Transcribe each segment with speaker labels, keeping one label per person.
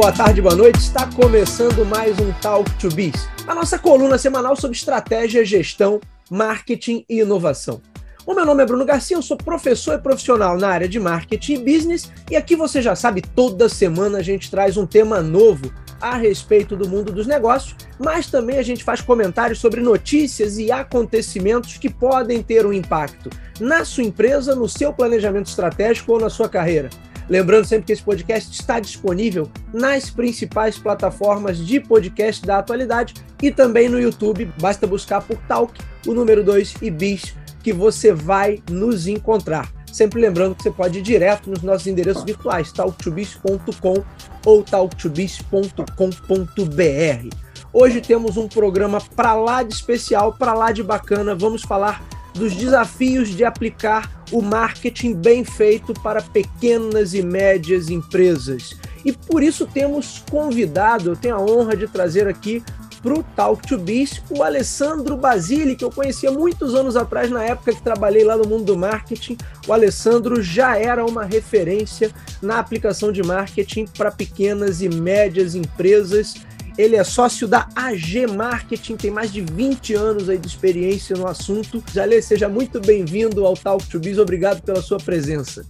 Speaker 1: Boa tarde, boa noite. Está começando mais um Talk to Biz, a nossa coluna semanal sobre estratégia, gestão, marketing e inovação. O meu nome é Bruno Garcia, eu sou professor e profissional na área de marketing e business, e aqui você já sabe, toda semana a gente traz um tema novo a respeito do mundo dos negócios, mas também a gente faz comentários sobre notícias e acontecimentos que podem ter um impacto na sua empresa, no seu planejamento estratégico ou na sua carreira. Lembrando sempre que esse podcast está disponível nas principais plataformas de podcast da atualidade e também no YouTube. Basta buscar por Talk, o número 2 e Bis, que você vai nos encontrar. Sempre lembrando que você pode ir direto nos nossos endereços virtuais, talktobis.com ou talktobis.com.br. Hoje temos um programa para lá de especial, para lá de bacana. Vamos falar dos desafios de aplicar o marketing bem feito para pequenas e médias empresas. E por isso temos convidado, eu tenho a honra de trazer aqui para o Talk to Biz o Alessandro Basile, que eu conhecia muitos anos atrás, na época que trabalhei lá no mundo do marketing. O Alessandro já era uma referência na aplicação de marketing para pequenas e médias empresas ele é sócio da AG Marketing, tem mais de 20 anos aí de experiência no assunto. Jalê, seja muito bem-vindo ao Talk to Biz. Obrigado pela sua presença.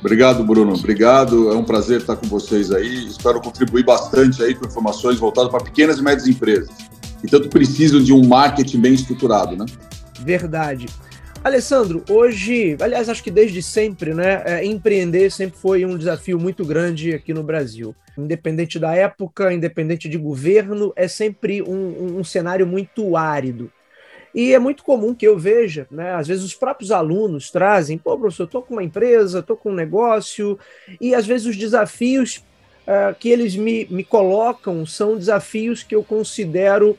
Speaker 2: Obrigado, Bruno. Obrigado. É um prazer estar com vocês aí. Espero contribuir bastante aí com informações voltadas para pequenas e médias empresas que tanto precisam de um marketing bem estruturado, né?
Speaker 1: Verdade. Alessandro, hoje, aliás, acho que desde sempre, né, é, empreender sempre foi um desafio muito grande aqui no Brasil. Independente da época, independente de governo, é sempre um, um cenário muito árido. E é muito comum que eu veja, né, às vezes os próprios alunos trazem, pô, professor, estou com uma empresa, estou com um negócio, e às vezes os desafios uh, que eles me, me colocam são desafios que eu considero,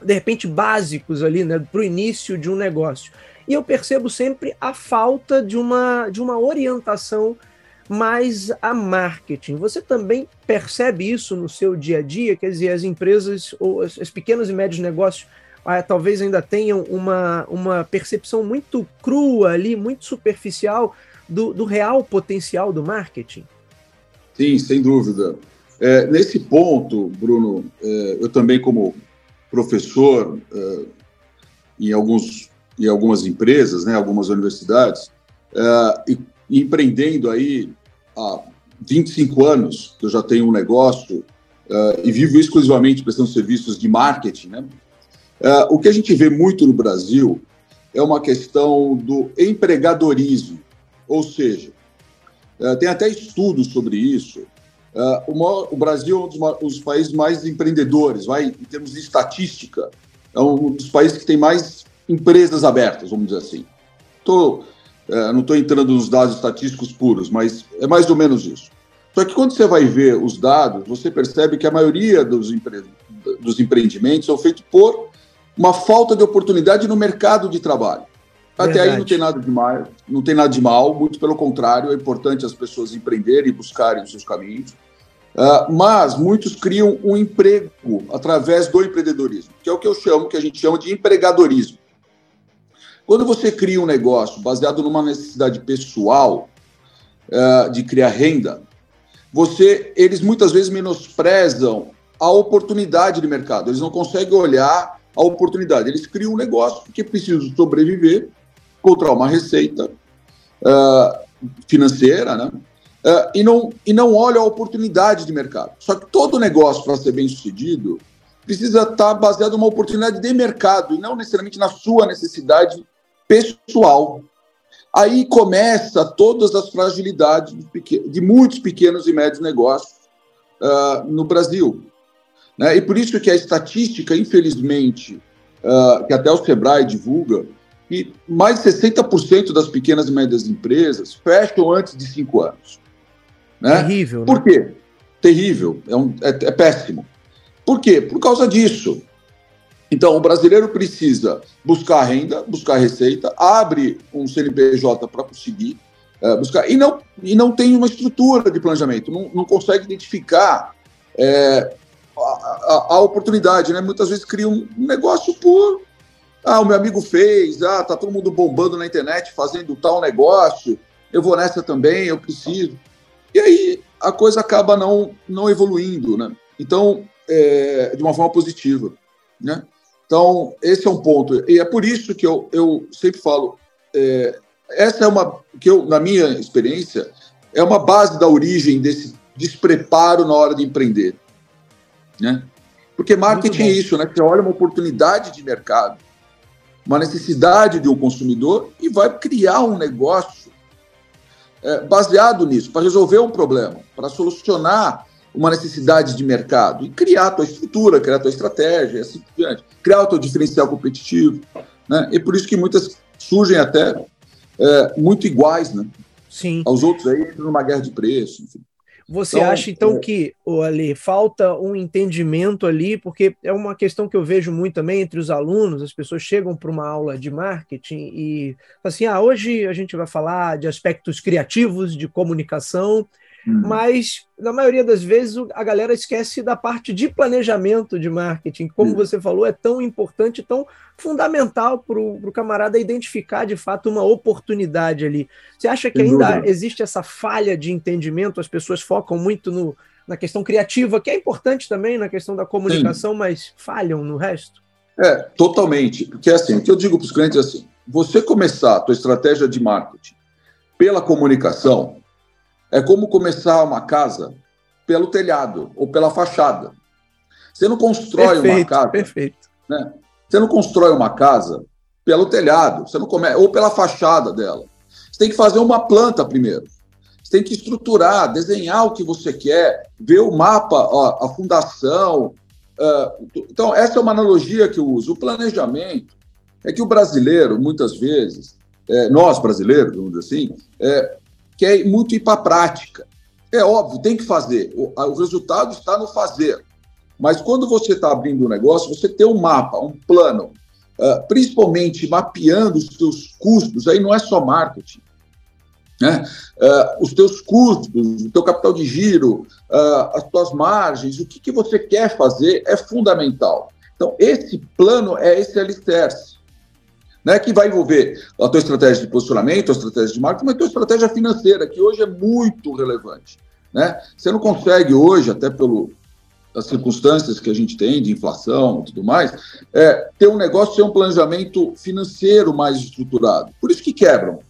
Speaker 1: de repente, básicos ali, né, para o início de um negócio e eu percebo sempre a falta de uma, de uma orientação mais a marketing. Você também percebe isso no seu dia a dia? Quer dizer, as empresas, ou as, as pequenos e médios negócios, ah, talvez ainda tenham uma, uma percepção muito crua ali, muito superficial do, do real potencial do marketing?
Speaker 2: Sim, sem dúvida. É, nesse ponto, Bruno, é, eu também, como professor, é, em alguns em algumas empresas, né, algumas universidades, uh, e, empreendendo aí há 25 anos, que eu já tenho um negócio uh, e vivo exclusivamente prestando serviços de marketing, né? Uh, o que a gente vê muito no Brasil é uma questão do empregadorismo, ou seja, tem até estudos sobre isso. O, maior, o, Brasil é um dos, dos países mais empreendedores, vai em termos de estatística, é um dos países que tem mais empresas abertas, vamos dizer assim. Tô, é, não estou entrando nos dados estatísticos puros, mas é mais ou menos isso. Só que quando você vai ver os dados, você percebe que a maioria dos, empre... dos empreendimentos são feitos por uma falta de oportunidade no mercado de trabalho. Até Verdade. aí não tem nada de mal, não tem nada de mal, muito pelo contrário, é importante as pessoas empreenderem e buscarem os seus caminhos. Uh, mas muitos criam um emprego através do empreendedorismo, que é o que eu chamo, que a gente chama de empregadorismo. Quando você cria um negócio baseado numa necessidade pessoal uh, de criar renda, você, eles muitas vezes menosprezam a oportunidade de mercado. Eles não conseguem olhar a oportunidade. Eles criam um negócio que precisa sobreviver, encontrar uma receita uh, financeira, né? Uh, e, não, e não olha a oportunidade de mercado. Só que todo negócio, para ser bem sucedido, precisa estar baseado numa oportunidade de mercado e não necessariamente na sua necessidade pessoal. Aí começa todas as fragilidades de, muitos pequenos e médios negócios uh, no Brasil. Né? E por isso que a estatística, infelizmente, uh, que até o Sebrae divulga, que mais de 60% das pequenas e médias empresas fecham antes de cinco anos. Né?
Speaker 1: Terrível. Né?
Speaker 2: Por quê? Terrível, é, um, é, é péssimo. Por quê? Por causa disso. Então, o brasileiro precisa buscar renda, buscar receita, abre um CNPJ para conseguir é, buscar, e não, e não tem uma estrutura de planejamento, não, não consegue identificar é, a, a, a, oportunidade. Né? Muitas vezes cria um, negócio por. Ah, o meu amigo fez, ah, tá todo mundo bombando na internet fazendo tal negócio, eu vou nessa também, eu preciso. E aí a coisa acaba não, não evoluindo, né? Então, é, de uma forma positiva, né? Então, esse é um ponto. E é por isso que eu, eu sempre falo, é, essa é uma, que eu, na minha experiência, é uma base da origem desse despreparo na hora de empreender, né? Porque marketing é isso, né? Você olha uma oportunidade de mercado, uma necessidade de um consumidor e vai criar um negócio é, baseado nisso, para resolver um problema, para solucionar uma necessidade de mercado e criar a tua estrutura, criar a tua estratégia, assim por diante, criar o teu diferencial competitivo. Né? E por isso que muitas surgem até é, muito iguais né?
Speaker 1: Sim.
Speaker 2: aos outros, aí entram numa guerra de preço, enfim.
Speaker 1: Você então, acha então é... que ali falta um entendimento ali, porque é uma questão que eu vejo muito também entre os alunos, as pessoas chegam para uma aula de marketing e assim, ah, hoje a gente vai falar de aspectos criativos de comunicação, Uhum. Mas, na maioria das vezes, a galera esquece da parte de planejamento de marketing, como uhum. você falou, é tão importante, tão fundamental para o camarada identificar de fato uma oportunidade ali. Você acha que ainda existe essa falha de entendimento? As pessoas focam muito no, na questão criativa, que é importante também na questão da comunicação, Sim. mas falham no resto?
Speaker 2: É, totalmente. Porque assim, o que eu digo para os clientes é assim: você começar a tua estratégia de marketing pela comunicação, é como começar uma casa pelo telhado ou pela fachada. Você não constrói perfeito, uma casa.
Speaker 1: Perfeito.
Speaker 2: Né? Você não constrói uma casa pelo telhado, você não come... ou pela fachada dela. Você tem que fazer uma planta primeiro. Você tem que estruturar, desenhar o que você quer, ver o mapa, a, a fundação. Uh, então, essa é uma analogia que eu uso. O planejamento é que o brasileiro, muitas vezes, é, nós brasileiros, vamos dizer assim, é, quer muito ir para a prática. É óbvio, tem que fazer. O, o resultado está no fazer. Mas quando você está abrindo um negócio, você tem um mapa, um plano, uh, principalmente mapeando os seus custos, aí não é só marketing. Né? Uh, os teus custos, o teu capital de giro, uh, as tuas margens, o que, que você quer fazer é fundamental. Então, esse plano é esse alicerce né, que vai envolver a tua estratégia de posicionamento, a estratégia de marketing, mas a tua estratégia financeira, que hoje é muito relevante. Né? Você não consegue hoje, até pelas circunstâncias que a gente tem de inflação e tudo mais, é, ter um negócio sem um planejamento financeiro mais estruturado. Por isso que quebram.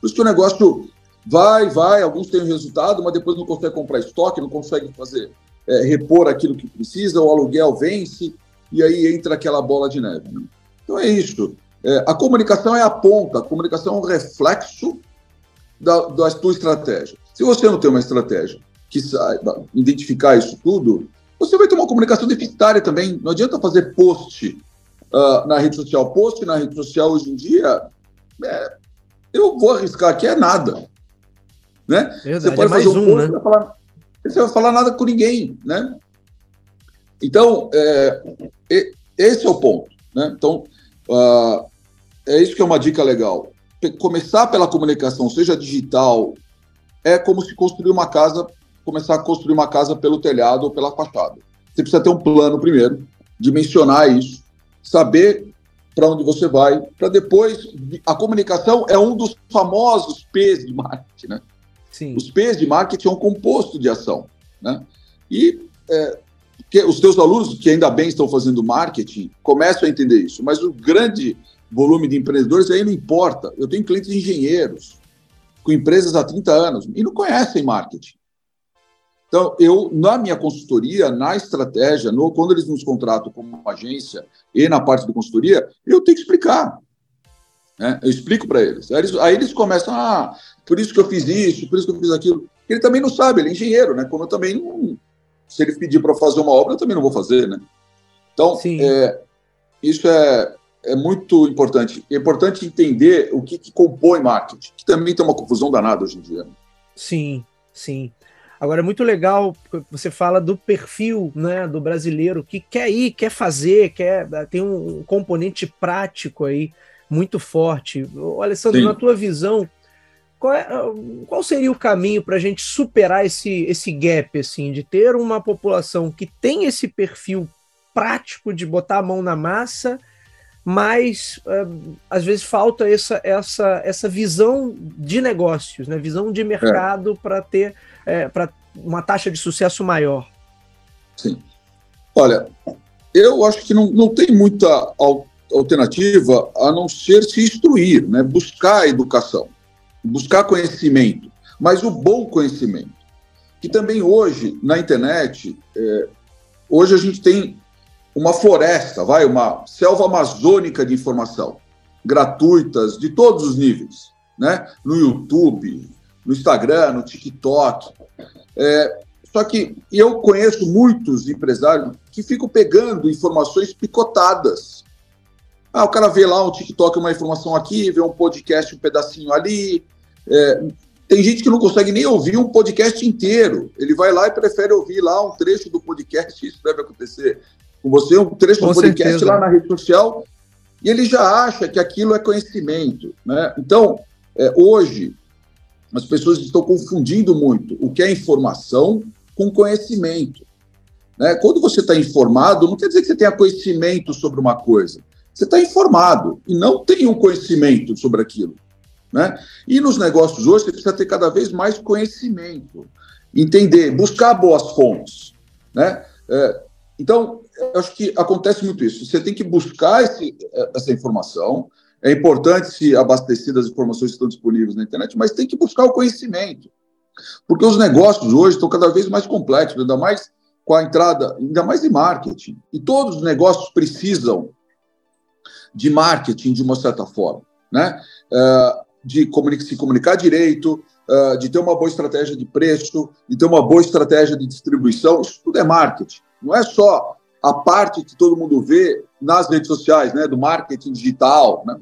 Speaker 2: Por isso que o negócio vai, vai, alguns têm resultado, mas depois não consegue comprar estoque, não consegue fazer, é, repor aquilo que precisa, o aluguel vence, e aí entra aquela bola de neve. Né? Então é isso. É, a comunicação é a ponta, a comunicação é um reflexo da, da tua estratégia. Se você não tem uma estratégia que saiba identificar isso tudo, você vai ter uma comunicação deficitária também. Não adianta fazer post uh, na rede social. Post na rede social hoje em dia, é, eu vou arriscar que é nada. Né?
Speaker 1: Verdade, você pode é fazer um, um post,
Speaker 2: né? falar, você vai falar nada com ninguém. Né? Então, é, esse é o ponto. Né? Então, uh, é isso que é uma dica legal. Começar pela comunicação, seja digital, é como se construir uma casa, começar a construir uma casa pelo telhado ou pela fachada. Você precisa ter um plano primeiro, dimensionar isso, saber para onde você vai, para depois. A comunicação é um dos famosos P's de marketing, né?
Speaker 1: Sim.
Speaker 2: Os P's de marketing é um composto de ação, né? E é, que os teus alunos, que ainda bem estão fazendo marketing, começam a entender isso. Mas o grande volume de empreendedores, aí não importa. Eu tenho clientes engenheiros com empresas há 30 anos e não conhecem marketing. Então, eu, na minha consultoria, na estratégia, no, quando eles nos contratam como agência e na parte de consultoria, eu tenho que explicar. Né? Eu explico para eles. Aí, eles. aí eles começam, ah, por isso que eu fiz isso, por isso que eu fiz aquilo. Ele também não sabe, ele é engenheiro, né? Como eu também não. Se ele pedir para fazer uma obra, eu também não vou fazer, né? Então, é, isso é, é muito importante. É importante entender o que, que compõe marketing, que também tem uma confusão danada hoje em dia.
Speaker 1: Sim, sim. Agora é muito legal você fala do perfil né, do brasileiro que quer ir, quer fazer, quer tem um componente prático aí muito forte. Alessandro, Sim. na tua visão, qual, é, qual seria o caminho para a gente superar esse, esse gap assim, de ter uma população que tem esse perfil prático de botar a mão na massa mas uh, às vezes falta essa, essa, essa visão de negócios, né? visão de mercado é. para ter é, para uma taxa de sucesso maior?
Speaker 2: Sim. Olha, eu acho que não, não tem muita alternativa a não ser se instruir, né? buscar educação, buscar conhecimento, mas o bom conhecimento. Que também hoje, na internet, é, hoje a gente tem uma floresta, vai, uma selva amazônica de informação, gratuitas, de todos os níveis, né? no YouTube, no Instagram, no TikTok. É, só que eu conheço muitos empresários que ficam pegando informações picotadas. Ah, o cara vê lá um TikTok, uma informação aqui, vê um podcast, um pedacinho ali. É, tem gente que não consegue nem ouvir um podcast inteiro. Ele vai lá e prefere ouvir lá um trecho do podcast. Isso deve acontecer com você, um trecho com do podcast certeza. lá na rede social. E ele já acha que aquilo é conhecimento. Né? Então, é, hoje, as pessoas estão confundindo muito o que é informação com conhecimento. Né? Quando você está informado, não quer dizer que você tenha conhecimento sobre uma coisa. Você está informado e não tem um conhecimento sobre aquilo. Né? E nos negócios hoje, você precisa ter cada vez mais conhecimento, entender, buscar boas fontes. Né? É, então, eu acho que acontece muito isso. Você tem que buscar esse, essa informação. É importante se abastecer das informações que estão disponíveis na internet, mas tem que buscar o conhecimento. Porque os negócios hoje estão cada vez mais complexos, ainda mais com a entrada, ainda mais em marketing. E todos os negócios precisam de marketing de uma certa forma, né? Uh, de se comunicar direito, uh, de ter uma boa estratégia de preço, de ter uma boa estratégia de distribuição. Isso tudo é marketing. Não é só a parte que todo mundo vê nas redes sociais, né? Do marketing digital, né?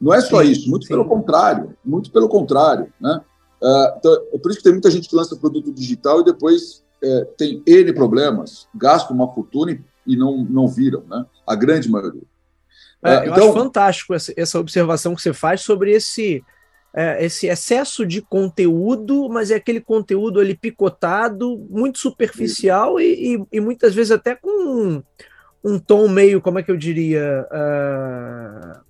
Speaker 2: Não é só sim, isso. Muito sim. pelo contrário. Muito pelo contrário, né? Uh, então, é por isso que tem muita gente que lança produto digital e depois é, tem N problemas, gasta uma fortuna e, não, não viram, né? A grande maioria.
Speaker 1: É, uh, eu então, acho fantástico essa, essa, observação que você faz sobre esse, é, esse excesso de conteúdo, mas é aquele conteúdo ali picotado, muito superficial e, e, e, muitas vezes até com um, um, tom meio, como é que eu diria? Uh,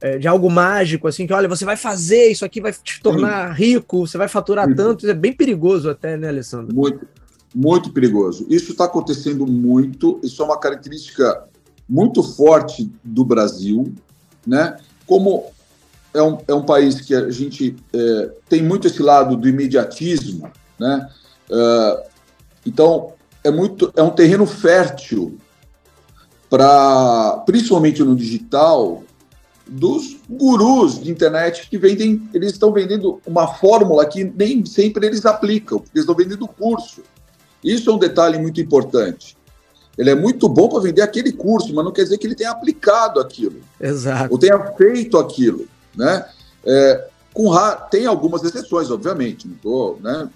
Speaker 1: é, de algo mágico, assim, que olha, você vai fazer, isso aqui vai te tornar Sim. rico, você vai faturar Sim. tanto, é bem perigoso até, né, Alessandro?
Speaker 2: Muito, muito perigoso. Isso está acontecendo muito, isso é uma característica muito forte do Brasil, né? Como é um, é um país que a gente é, tem muito esse lado do imediatismo, né? Uh, então, é, muito, é um terreno fértil para, principalmente no digital, dos gurus de internet que vendem, eles estão vendendo uma fórmula que nem sempre eles aplicam, porque eles estão vendendo curso. Isso é um detalhe muito importante. Ele é muito bom para vender aquele curso, mas não quer dizer que ele tenha aplicado aquilo.
Speaker 1: Exato.
Speaker 2: Ou tenha feito aquilo, né? É, com tem algumas exceções, obviamente, não estou né,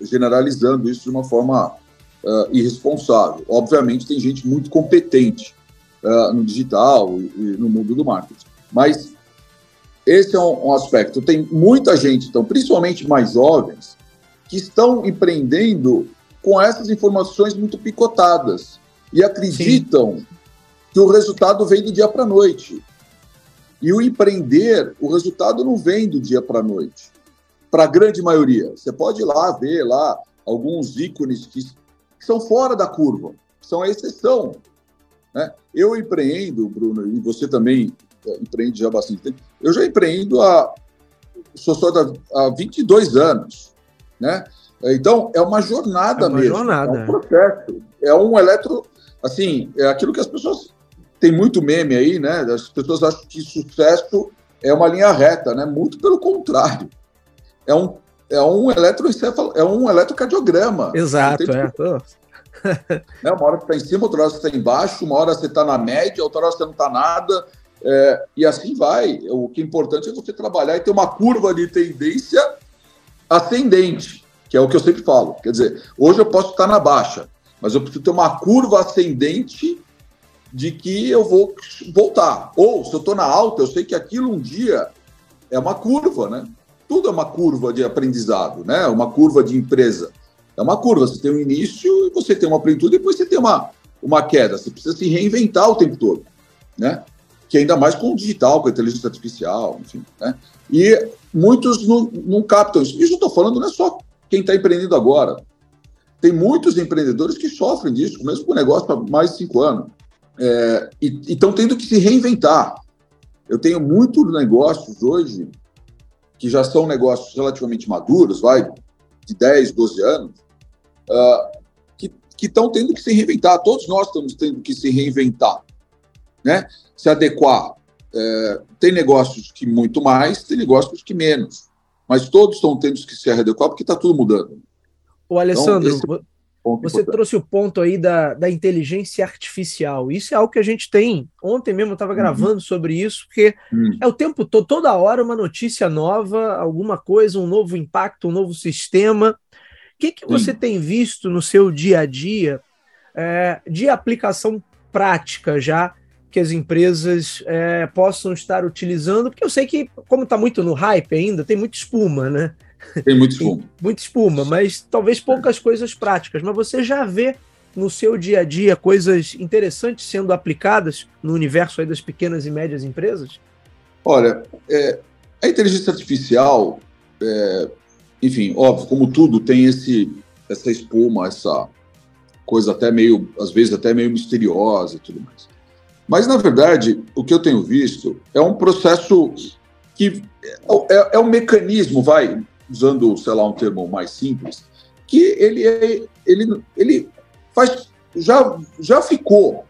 Speaker 2: generalizando isso de uma forma uh, irresponsável. Obviamente, tem gente muito competente uh, no digital e, e no mundo do marketing. Mas esse é um, um, aspecto. Tem muita gente, então, principalmente mais jovens, que estão empreendendo com essas informações muito picotadas e acreditam Sim. que o resultado vem do dia para a noite. E o empreender, o resultado não vem do dia para a noite. Para a grande maioria. Você pode ir lá ver lá alguns ícones que, que são fora da curva, são a exceção. Né? Eu empreendo, Bruno, e você também empreende já há bastante tempo. Eu já empreendo há, sou só há 22 anos, né? Então, é uma jornada é uma mesmo. Jornada. É um processo. É um eletro... Assim, é aquilo que as pessoas... Tem muito meme aí, né? As pessoas acham que sucesso é uma linha reta, né? Muito pelo contrário. É um, é um eletroencefalo... É um eletrocardiograma.
Speaker 1: Exato, é.
Speaker 2: né? Uma hora você está em cima, outra hora você está embaixo, uma hora você está na média, outra hora você não está nada. É, e assim vai. O que é importante é você trabalhar e ter uma curva de tendência ascendente, que é o que eu sempre falo. Quer dizer, hoje eu posso estar na baixa, mas eu preciso ter uma curva ascendente de que eu vou voltar. Ou, se eu estou na alta, eu sei que aquilo um dia é uma curva, né? Tudo é uma curva de aprendizado, né? Uma curva de empresa. É uma curva. Você tem um início você tem uma plenitude, depois você tem uma, uma queda. Você precisa se reinventar o tempo todo, né? que ainda mais com o digital, com a inteligência artificial, enfim. Né? E muitos não, não captam isso. Isso eu estou falando não é só quem está empreendendo agora. Tem muitos empreendedores que sofrem disso, mesmo com o negócio há mais de cinco anos. É, e estão tendo que se reinventar. Eu tenho muitos negócios hoje que já são negócios relativamente maduros, vai, de 10, 12 anos, uh, que estão tendo que se reinventar. Todos nós estamos tendo que se reinventar, né? Se adequar. É, tem negócios que muito mais, tem negócios que menos. Mas todos estão tendo que se adequar porque está tudo mudando.
Speaker 1: O Alessandro, então, você importante. trouxe o ponto aí da, da inteligência artificial. Isso é algo que a gente tem. Ontem mesmo eu estava uhum. gravando sobre isso, porque uhum. é o tempo todo, toda hora, uma notícia nova, alguma coisa, um novo impacto, um novo sistema. O que, que você tem visto no seu dia a dia é, de aplicação prática já que as empresas é, possam estar utilizando? Porque eu sei que, como está muito no hype ainda, tem muita espuma, né?
Speaker 2: Tem muita espuma.
Speaker 1: muita espuma, mas talvez poucas coisas práticas. Mas você já vê no seu dia a dia coisas interessantes sendo aplicadas no universo aí das pequenas e médias empresas?
Speaker 2: Olha, é, a inteligência artificial, é, enfim, óbvio, como tudo tem esse essa espuma, essa coisa até meio, às vezes até meio misteriosa e tudo mais. Mas na verdade, o que eu tenho visto é um processo que é, é, é um mecanismo, vai usando, sei lá, um termo mais simples, que ele é, ele ele faz já já ficou,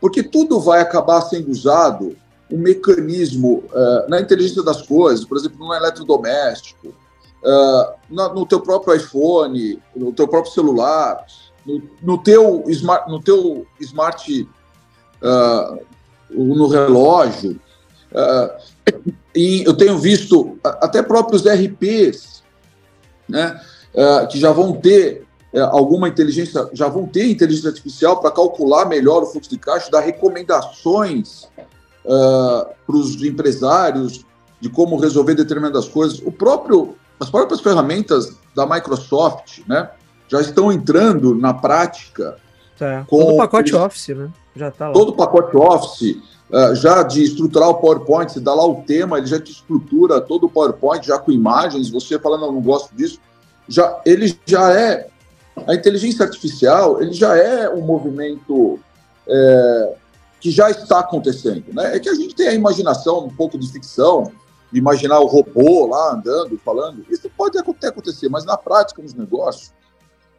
Speaker 2: porque tudo vai acabar sendo usado um mecanismo uh, na inteligência das coisas, por exemplo, no eletrodoméstico, uh, no, no, teu próprio iPhone, no teu próprio celular, no, no teu smart, no teu smart uh, no relógio. Uh, e eu tenho visto até próprios RPs, né, que já vão ter alguma inteligência, já vão ter inteligência artificial para calcular melhor o fluxo de caixa, dar recomendações para os empresários de como resolver determinadas coisas. O próprio as próprias ferramentas da Microsoft, né, já estão entrando na prática.
Speaker 1: É, com todo o pacote Office, né?
Speaker 2: Já está lá. Todo o pacote Office, uh, já de estruturar o PowerPoint, você dá lá o tema, ele já te estrutura todo o PowerPoint, já com imagens, você falando, não, não gosto disso, já, ele já é, a inteligência artificial, ele já é um movimento é, que já está acontecendo, né? É que a gente tem a imaginação um pouco de ficção, imaginar o robô lá andando, falando, isso pode até acontecer, mas na prática, nos negócios,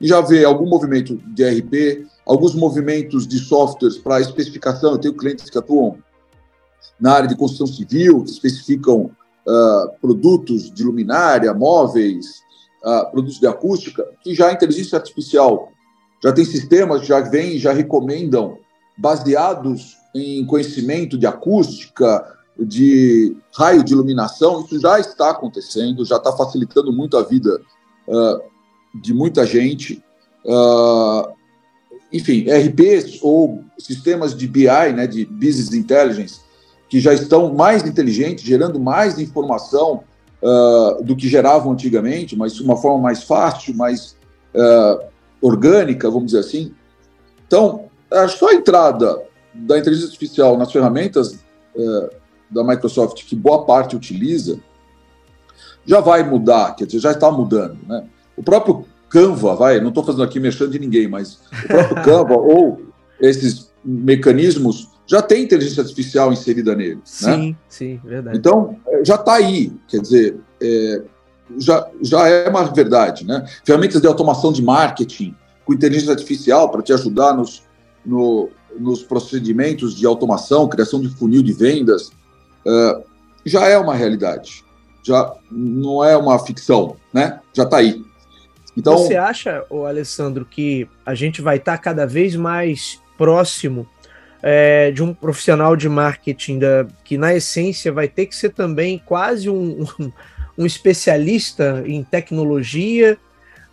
Speaker 2: já vê algum movimento de RP, alguns movimentos de softwares para especificação. Eu tenho clientes que atuam na área de construção civil, que especificam uh, produtos de luminária, móveis, uh, produtos de acústica, que já a inteligência artificial já tem sistemas já vêm, já recomendam, baseados em conhecimento de acústica, de raio de iluminação, isso já está acontecendo, já está facilitando muito a vida uh, de muita gente. Uh, enfim, RPs ou sistemas de BI, né, de Business Intelligence, que já estão mais inteligentes, gerando mais informação uh, do que geravam antigamente, mas de uma forma mais fácil, mais orgânica, vamos dizer assim. Então, só a entrada da inteligência artificial nas ferramentas da Microsoft, que boa parte utiliza, já vai mudar, quer dizer, já está mudando. Né? O próprio Canva, vai, não estou fazendo aqui mexendo de ninguém, mas o próprio Canva ou esses mecanismos já tem inteligência artificial inserida nele. Né?
Speaker 1: Sim, né? sim, verdade.
Speaker 2: Então, é, já está aí, quer dizer, é, já, já é uma verdade. Né? Ferramentas de automação de marketing com inteligência artificial para te ajudar nos, no, nos procedimentos de automação, criação de funil de vendas, uh, já é uma realidade. Já não é uma ficção, né? Já está aí.
Speaker 1: Então, Você acha, o Alessandro, que a gente vai estar tá cada vez mais próximo é, de um profissional de marketing da, que, na essência, vai ter que ser também quase um, um, um especialista em tecnologia?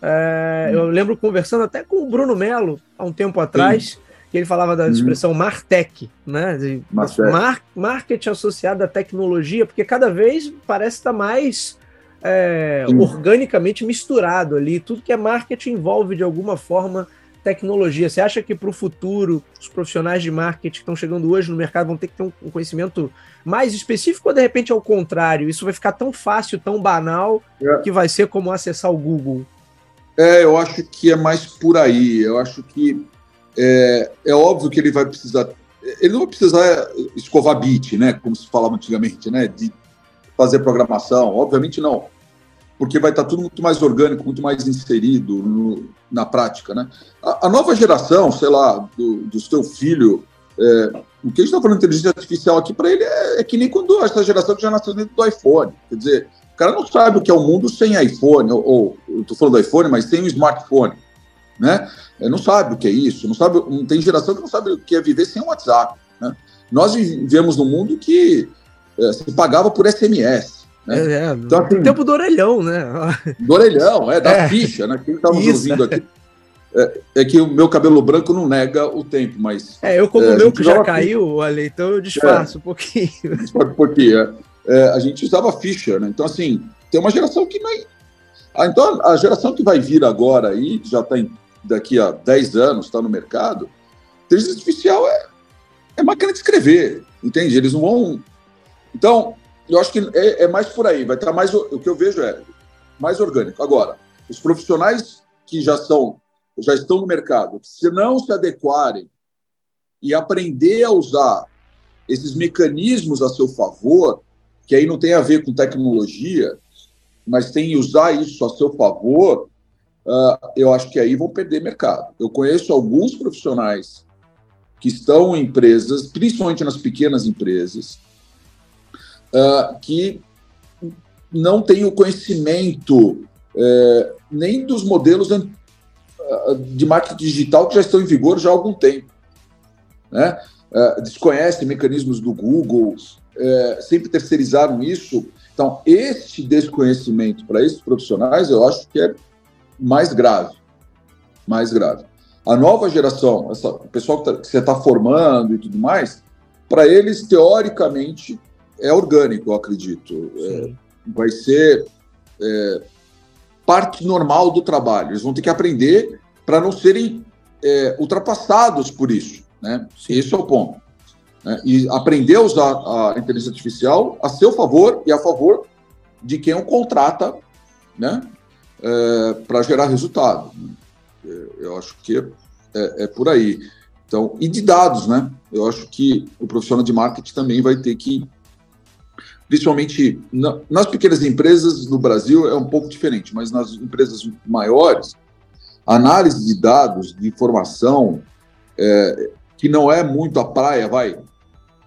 Speaker 1: É, hum. Eu lembro conversando até com o Bruno Melo há um tempo atrás. Sim que ele falava da uhum. expressão Martech, né? De mar, marketing associado à tecnologia, porque cada vez parece estar mais é, organicamente misturado ali. Tudo que é marketing envolve de alguma forma tecnologia. Você acha que para o futuro os profissionais de marketing que estão chegando hoje no mercado vão ter que ter um conhecimento mais específico ou de repente ao contrário? Isso vai ficar tão fácil, tão banal, é. que vai ser como acessar o Google?
Speaker 2: É, eu acho que é mais por aí. Eu acho que é, é óbvio que ele vai precisar. Ele não vai precisar escovar bit, né? Como se falava antigamente, né? De fazer programação. Obviamente não. Porque vai estar tudo muito mais orgânico, muito mais inserido no, na prática, né? A, a, nova geração, sei lá, do, do seu filho, é, o que a gente está falando de inteligência artificial aqui para ele é, é, que nem quando essa geração que já nasceu dentro do iPhone. Quer dizer, o cara não sabe o que é o mundo sem iPhone, ou, estou falando do iPhone, mas sem o smartphone, né? Não sabe o que é isso, não sabe, não tem geração que não sabe o que é viver sem o WhatsApp. Né? Nós vivemos num mundo que é, se pagava por SMS. Né?
Speaker 1: É, é, então, assim, tempo do orelhão, né?
Speaker 2: Do orelhão, é, da é. ficha, né? Quem está nos ouvindo aqui. É, é, que o meu cabelo branco não nega o tempo, mas.
Speaker 1: É, eu, como é, o meu que já caiu, Ale, então eu disfarço um pouquinho.
Speaker 2: Um pouquinho, é. a gente usava ficha, né? Então, assim, tem uma geração que não. Ah, então, a geração que vai vir agora aí, já está daqui a 10 anos, está no mercado, inteligência artificial é, é máquina de escrever, entende? Eles não vão. Então, eu acho que é, é mais por aí, vai estar mais. O que eu vejo é mais orgânico. Agora, os profissionais que já são, já estão no mercado, se não se adequarem e aprender a usar esses mecanismos a seu favor, que aí não tem a ver com tecnologia, mas tem usar isso a seu favor, uh, eu acho que aí vão perder mercado. Eu conheço alguns profissionais que estão em empresas, principalmente nas pequenas empresas, uh, que não têm o conhecimento uh, nem dos modelos de marketing digital que já estão em vigor já há algum tempo. Né? Uh, desconhecem mecanismos do Google, uh, sempre terceirizaram isso. Então, este desconhecimento para esses profissionais, eu acho que é mais grave. Mais grave. A nova geração, essa, o pessoal que, tá, que você está formando e tudo mais, para eles, teoricamente, é orgânico, eu acredito. É, vai ser é, parte normal do trabalho. Eles vão ter que aprender para não serem é, ultrapassados por isso. Né? Esse é o ponto. Né? E aprender a usar a inteligência artificial a seu favor e a favor de quem o contrata né? É, para gerar resultado. É, eu acho que é, é, por aí. Então, e de dados, né? Eu acho que o profissional de marketing também vai ter que, principalmente na, nas pequenas empresas no Brasil é um pouco diferente, mas nas empresas maiores, análise de dados, de informação, é, que não é muito a praia, vai,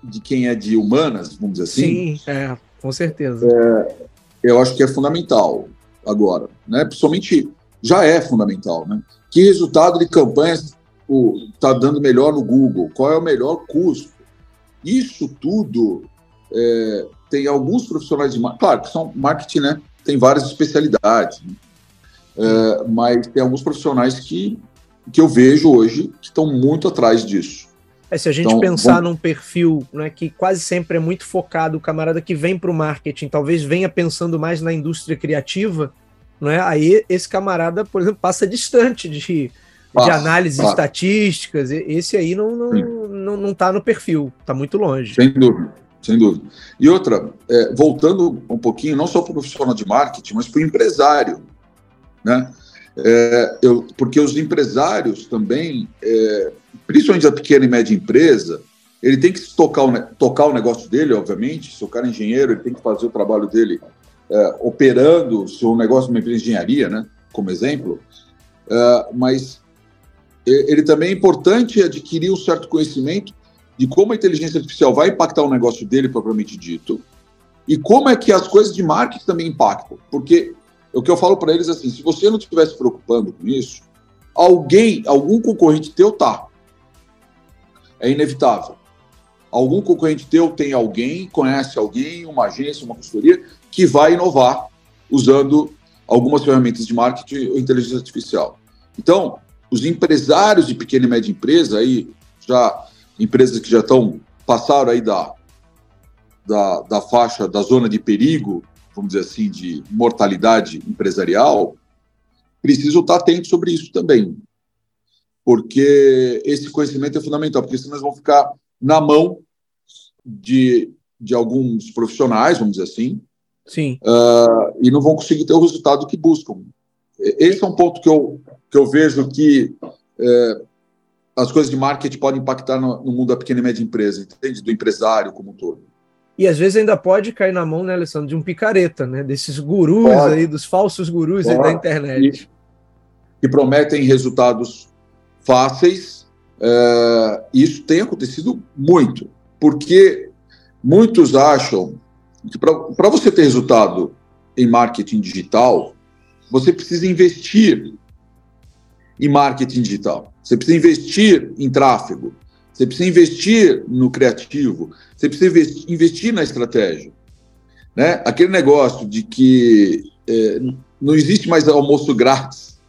Speaker 2: de quem é de humanas, vamos dizer assim.
Speaker 1: Sim, é, com certeza.
Speaker 2: É, eu acho que é fundamental agora, né? Principalmente já é fundamental, né? Que resultado de campanhas está dando melhor no Google? Qual é o melhor custo? Isso tudo é, tem alguns profissionais de marketing, claro que são marketing, né? Tem várias especialidades, né? é, mas tem alguns profissionais que que eu vejo hoje que estão muito atrás disso.
Speaker 1: É, se a gente então, pensar vamos... num perfil né, que quase sempre é muito focado, o camarada que vem para o marketing, talvez venha pensando mais na indústria criativa, né, aí esse camarada, por exemplo, passa distante de, passa, de análises passa. estatísticas, esse aí não está não, não, não tá no perfil, está muito longe.
Speaker 2: Sem dúvida, sem dúvida. E outra, é, voltando um pouquinho, não só para o profissional de marketing, mas para o empresário, né? É, eu, porque os empresários também, é, principalmente a pequena e média empresa, ele tem que tocar o, tocar o negócio dele, obviamente. Se o cara é engenheiro, ele tem que fazer o trabalho dele é, operando seu negócio numa empresa de engenharia, né, como exemplo. É, mas ele também é importante adquirir um certo conhecimento de como a inteligência artificial vai impactar o negócio dele propriamente dito e como é que as coisas de marketing também impactam. Porque o que eu falo para eles é assim: se você não estiver se preocupando com isso, alguém, algum concorrente teu tá. É inevitável. Algum concorrente teu tem alguém, conhece alguém, uma agência, uma consultoria, que vai inovar usando algumas ferramentas de marketing ou inteligência artificial. Então, os empresários de pequena e média empresa, aí, já empresas que já estão, passaram aí da, da, da faixa, da zona de perigo, vamos dizer assim, de mortalidade empresarial, precisam estar atentos sobre isso também. Porque esse conhecimento é fundamental, porque senão nós vamos ficar na mão de, de alguns profissionais, vamos dizer assim,
Speaker 1: Sim.
Speaker 2: Uh, e não vão conseguir ter o resultado que buscam. esse é um ponto que eu, que eu vejo que é, as coisas de marketing podem impactar no, no, mundo da pequena e média empresa, entende? Do empresário como um todo.
Speaker 1: E às vezes ainda pode cair na mão, né, Alessandro, de um picareta, né? Desses gurus pode. aí, dos falsos gurus da internet.
Speaker 2: Que prometem resultados fáceis. É, isso tem acontecido muito, porque muitos acham que para você ter resultado em marketing digital, você precisa investir em marketing digital. Você precisa investir em tráfego. Você precisa investir no criativo. Você precisa investir na estratégia. Né? Aquele negócio de que é, não existe mais almoço grátis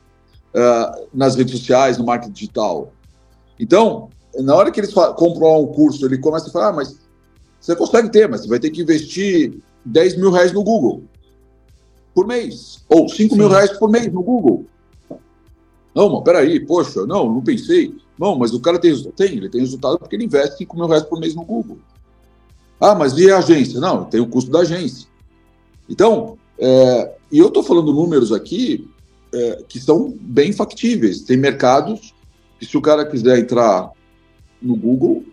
Speaker 2: uh, nas redes sociais, no marketing digital. Então, na hora que eles compram um curso, ele começa a falar, ah, mas você consegue ter, mas você vai ter que investir 10 mil reais no Google por mês, ou 5 Sim. mil reais por mês no Google. Não, mas peraí, poxa, não, não pensei. Não, mas o cara tem resultado. Tem, ele tem resultado porque ele investe 5 mil reais por mês no Google. Ah, mas e a agência? Não, tem o custo da agência. Então, é, e eu estou falando números aqui é, que são bem factíveis. Tem mercados que, se o cara quiser entrar no Google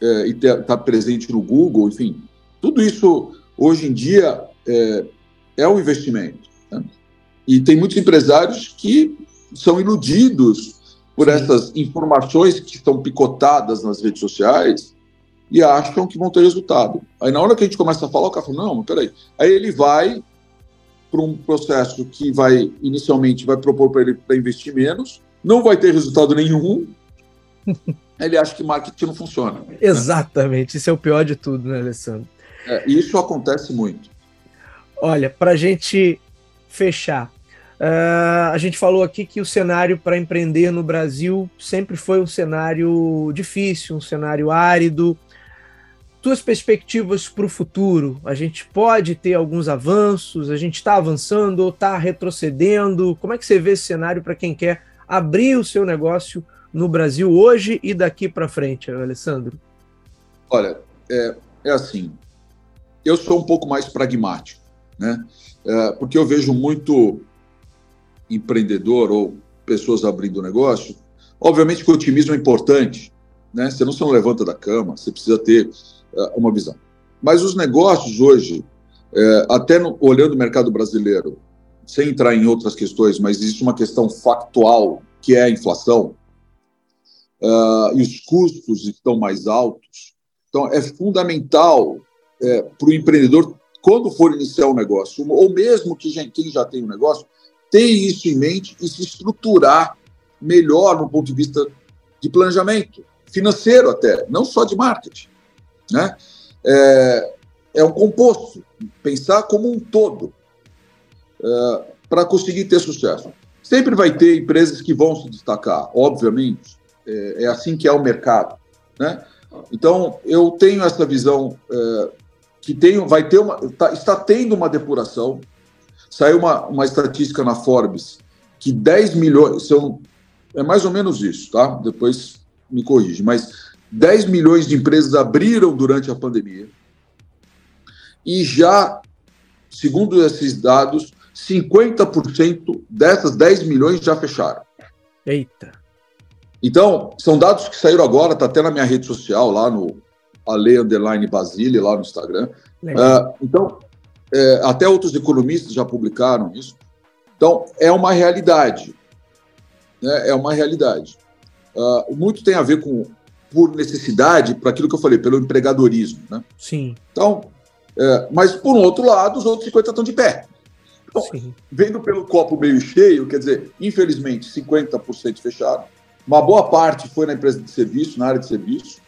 Speaker 2: é, e estar tá presente no Google, enfim, tudo isso hoje em dia é, é um investimento. Né? E tem muitos empresários que são iludidos por Sim. essas informações que estão picotadas nas redes sociais e acham que vão ter resultado. Aí na hora que a gente começa a falar, o cara fala, não, peraí. Aí ele vai para um processo que vai, inicialmente, vai propor para ele para investir menos, não vai ter resultado nenhum, ele acha que marketing não funciona.
Speaker 1: Exatamente, isso é o pior de tudo, né, Alessandro?
Speaker 2: É, isso acontece muito.
Speaker 1: Olha, para a gente fechar, uh, a gente falou aqui que o cenário para empreender no Brasil sempre foi um cenário difícil, um cenário árido. Tuas perspectivas para o futuro? A gente pode ter alguns avanços? A gente está avançando ou está retrocedendo? Como é que você vê esse cenário para quem quer abrir o seu negócio no Brasil hoje e daqui para frente, Alessandro?
Speaker 2: Olha, é, é assim. Eu sou um pouco mais pragmático né? É, porque eu vejo muito empreendedor ou pessoas abrindo negócio. Obviamente que o otimismo é importante, né? Você não se levanta da cama, você precisa ter é, uma visão. Mas os negócios hoje, é, até no, olhando o mercado brasileiro, sem entrar em outras questões, mas existe uma questão factual que é a inflação uh, e os custos estão mais altos. Então é fundamental é, para o empreendedor quando for iniciar um negócio, ou mesmo que já, quem já tem um negócio, ter isso em mente e se estruturar melhor no ponto de vista de planejamento, financeiro até, não só de marketing. Né? É, é um composto, pensar como um todo é, para conseguir ter sucesso. Sempre vai ter empresas que vão se destacar, obviamente, é, é assim que é o mercado. Né? Então, eu tenho essa visão é, que tem, vai ter uma, tá, está tendo uma depuração. Saiu uma, uma estatística na Forbes que 10 milhões, são, é mais ou menos isso, tá? Depois me corrige, mas 10 milhões de empresas abriram durante a pandemia e já, segundo esses dados, 50% dessas 10 milhões já fecharam.
Speaker 1: Eita.
Speaker 2: Então, são dados que saíram agora, está até na minha rede social, lá no Ale Underline Basile, lá no Instagram. Uh, então, é, até outros economistas já publicaram isso. Então, é uma realidade. Né? É uma realidade. Uh, muito tem a ver com por necessidade, para aquilo que eu falei, pelo empregadorismo. Né?
Speaker 1: Sim.
Speaker 2: Então, é, mas por um outro lado, os outros 50 estão de pé. Então, Sim. vendo pelo copo meio cheio, quer dizer, infelizmente, 50% fechado. Uma boa parte foi na empresa de serviço, na área de serviço.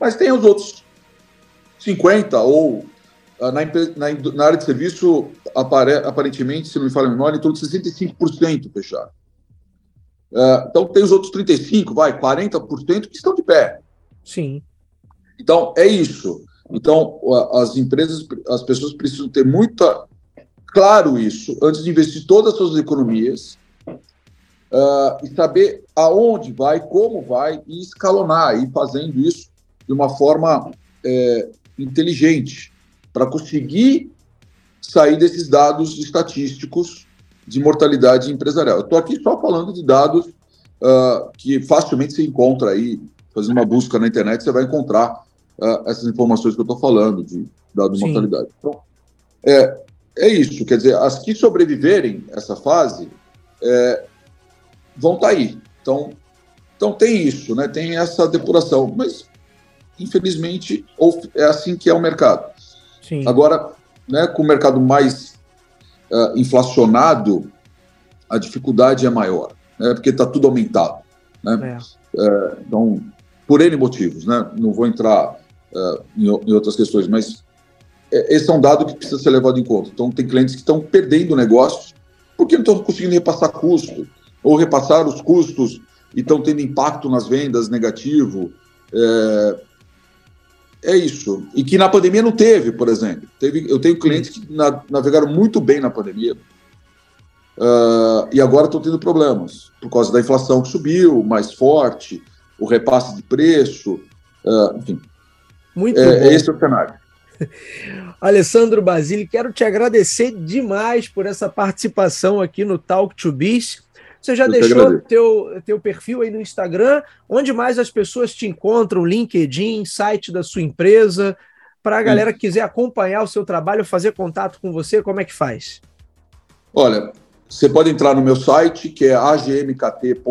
Speaker 2: Mas tem os outros 50 ou na, na, na área de serviço, aparentemente, se não me falha a memória, em torno de 65% fechado. Uh, então, tem os outros 35%, vai, 40% que estão de pé.
Speaker 1: Sim.
Speaker 2: Então, é isso. Então, as empresas, as pessoas precisam ter muito claro isso antes de investir todas as suas economias uh, e saber aonde vai, como vai e escalonar, e fazendo isso de uma forma é, inteligente, para conseguir sair desses dados estatísticos de mortalidade empresarial. Eu estou aqui só falando de dados uh, que facilmente se encontra aí, fazendo uma busca na internet, você vai encontrar uh, essas informações que eu estou falando de dados de mortalidade. Então, é, é isso, quer dizer, as que sobreviverem essa fase é, vão estar tá aí. Então, então tem isso, né? tem essa depuração, mas infelizmente é assim que é o mercado. Sim. Agora, né, com o mercado mais uh, inflacionado, a dificuldade é maior, né, porque está tudo aumentado. Né? É. Uh, então, por N motivos, né? não vou entrar uh, em, em, outras questões, mas esse é um dado que precisa ser levado em conta. Então, tem clientes que estão perdendo negócios porque não estão conseguindo repassar custo, ou repassar os custos e estão tendo impacto nas vendas negativo. É, é isso. E que na pandemia não teve, por exemplo. Teve, eu tenho clientes que na, navegaram muito bem na pandemia uh, e agora estão tendo problemas por causa da inflação que subiu mais forte, o repasse de preço, uh, enfim.
Speaker 1: Muito é,
Speaker 2: bom. Esse é o cenário.
Speaker 1: Alessandro Basile, quero te agradecer demais por essa participação aqui no Talk to Biz. Você já Eu deixou teu, teu perfil aí no Instagram? Onde mais as pessoas te encontram? LinkedIn, site da sua empresa? Para a galera que quiser acompanhar o seu trabalho, fazer contato com você, como é que faz?
Speaker 2: Olha, você pode entrar no meu site, que é agmkt.com.br,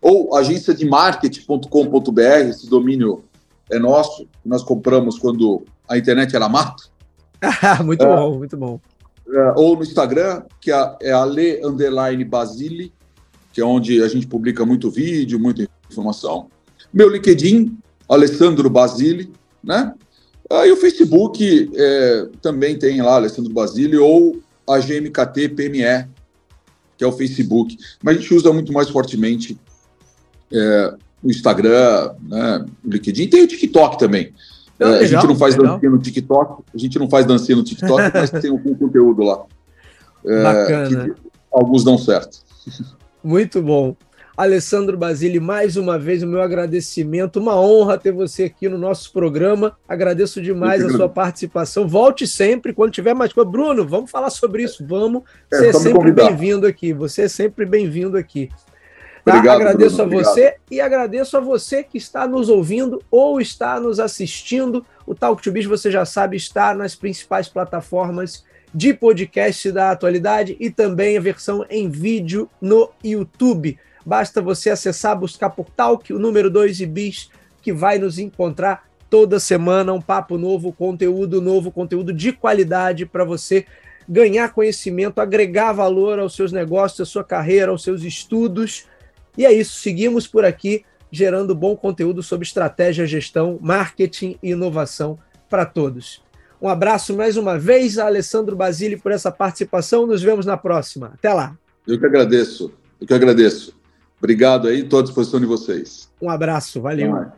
Speaker 2: ou agenciademarketing.com.br, esse domínio é nosso, nós compramos quando a internet era mato.
Speaker 1: muito é, bom, muito bom.
Speaker 2: É, ou no Instagram, que é, é Ale Underline Basile, que é onde a gente publica muito vídeo, muita informação. Meu LinkedIn, Alessandro Basile, né? Aí o Facebook é, também tem lá Alessandro Basile ou a GMKT PME, que é o Facebook. Mas a gente usa muito mais fortemente é, o Instagram, né, o LinkedIn. Tem o TikTok também. Não, é, a gente não faz legal. dancinha no TikTok, a gente não faz dancinha no TikTok, mas tem algum conteúdo lá.
Speaker 1: É, Bacana.
Speaker 2: alguns dão certo.
Speaker 1: Muito bom. Alessandro Basile, mais uma vez o meu agradecimento, uma honra ter você aqui no nosso programa. Agradeço demais a sua participação. Volte sempre quando tiver mais coisa. Bruno, vamos falar sobre isso. Vamos. É, você é sempre bem-vindo aqui. Você é sempre bem-vindo aqui. Tá? Obrigado, agradeço Bruno, a você obrigado. e agradeço a você que está nos ouvindo ou está nos assistindo. O Talk to Biz, você já sabe, está nas principais plataformas de podcast da atualidade e também a versão em vídeo no YouTube. Basta você acessar, buscar por Talk, o número 2 e Bis, que vai nos encontrar toda semana. Um papo novo, conteúdo novo, conteúdo de qualidade para você ganhar conhecimento, agregar valor aos seus negócios, à sua carreira, aos seus estudos e é isso, seguimos por aqui gerando bom conteúdo sobre estratégia, gestão, marketing e inovação para todos. Um abraço mais uma vez a Alessandro Basile por essa participação. Nos vemos na próxima. Até lá.
Speaker 2: Eu que agradeço. Eu que agradeço. Obrigado aí, estou à disposição de vocês.
Speaker 1: Um abraço, valeu.